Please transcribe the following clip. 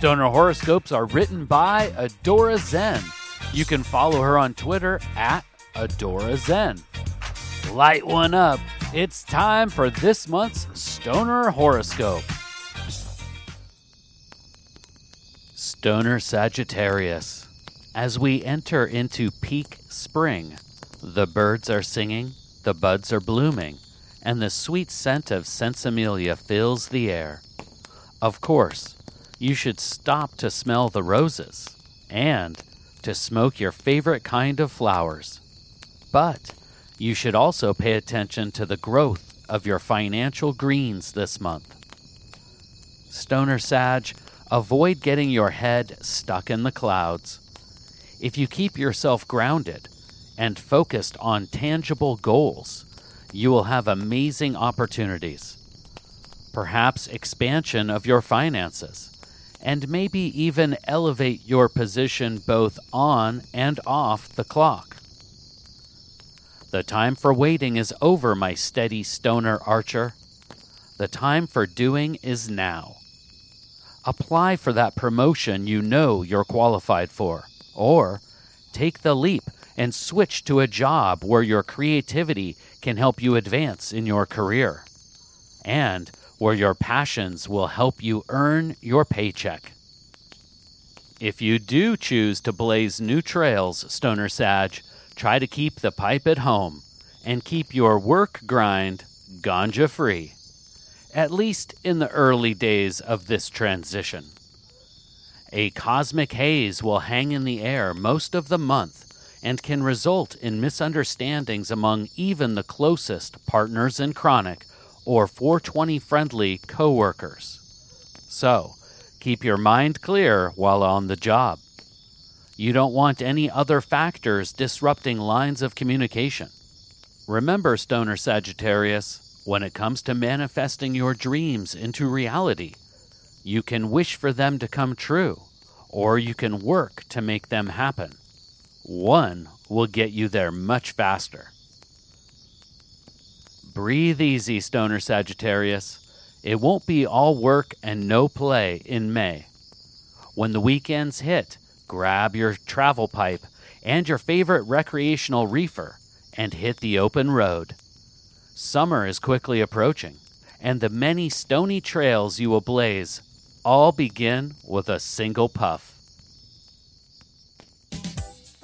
Stoner horoscopes are written by Adora Zen. You can follow her on Twitter at Adora Zen. Light one up. It's time for this month's Stoner horoscope. Stoner Sagittarius. As we enter into peak spring, the birds are singing, the buds are blooming, and the sweet scent of sinsemilla fills the air. Of course, you should stop to smell the roses and to smoke your favorite kind of flowers. But you should also pay attention to the growth of your financial greens this month. Stoner Sage, avoid getting your head stuck in the clouds. If you keep yourself grounded and focused on tangible goals, you will have amazing opportunities. Perhaps expansion of your finances, and maybe even elevate your position both on and off the clock. The time for waiting is over, my steady stoner archer. The time for doing is now. Apply for that promotion you know you're qualified for, or take the leap and switch to a job where your creativity can help you advance in your career, and where your passions will help you earn your paycheck. If you do choose to blaze new trails, Stoner Sag, try to keep the pipe at home and keep your work grind ganja free, at least in the early days of this transition. A cosmic haze will hang in the air most of the month and can result in misunderstandings among even the closest partners in chronic or 420 friendly coworkers. So, keep your mind clear while on the job. You don't want any other factors disrupting lines of communication. Remember, Stoner Sagittarius, when it comes to manifesting your dreams into reality, you can wish for them to come true, or you can work to make them happen. One will get you there much faster. Breathe easy, Stoner Sagittarius. It won't be all work and no play in May. When the weekends hit, grab your travel pipe and your favorite recreational reefer and hit the open road. Summer is quickly approaching, and the many stony trails you will blaze all begin with a single puff.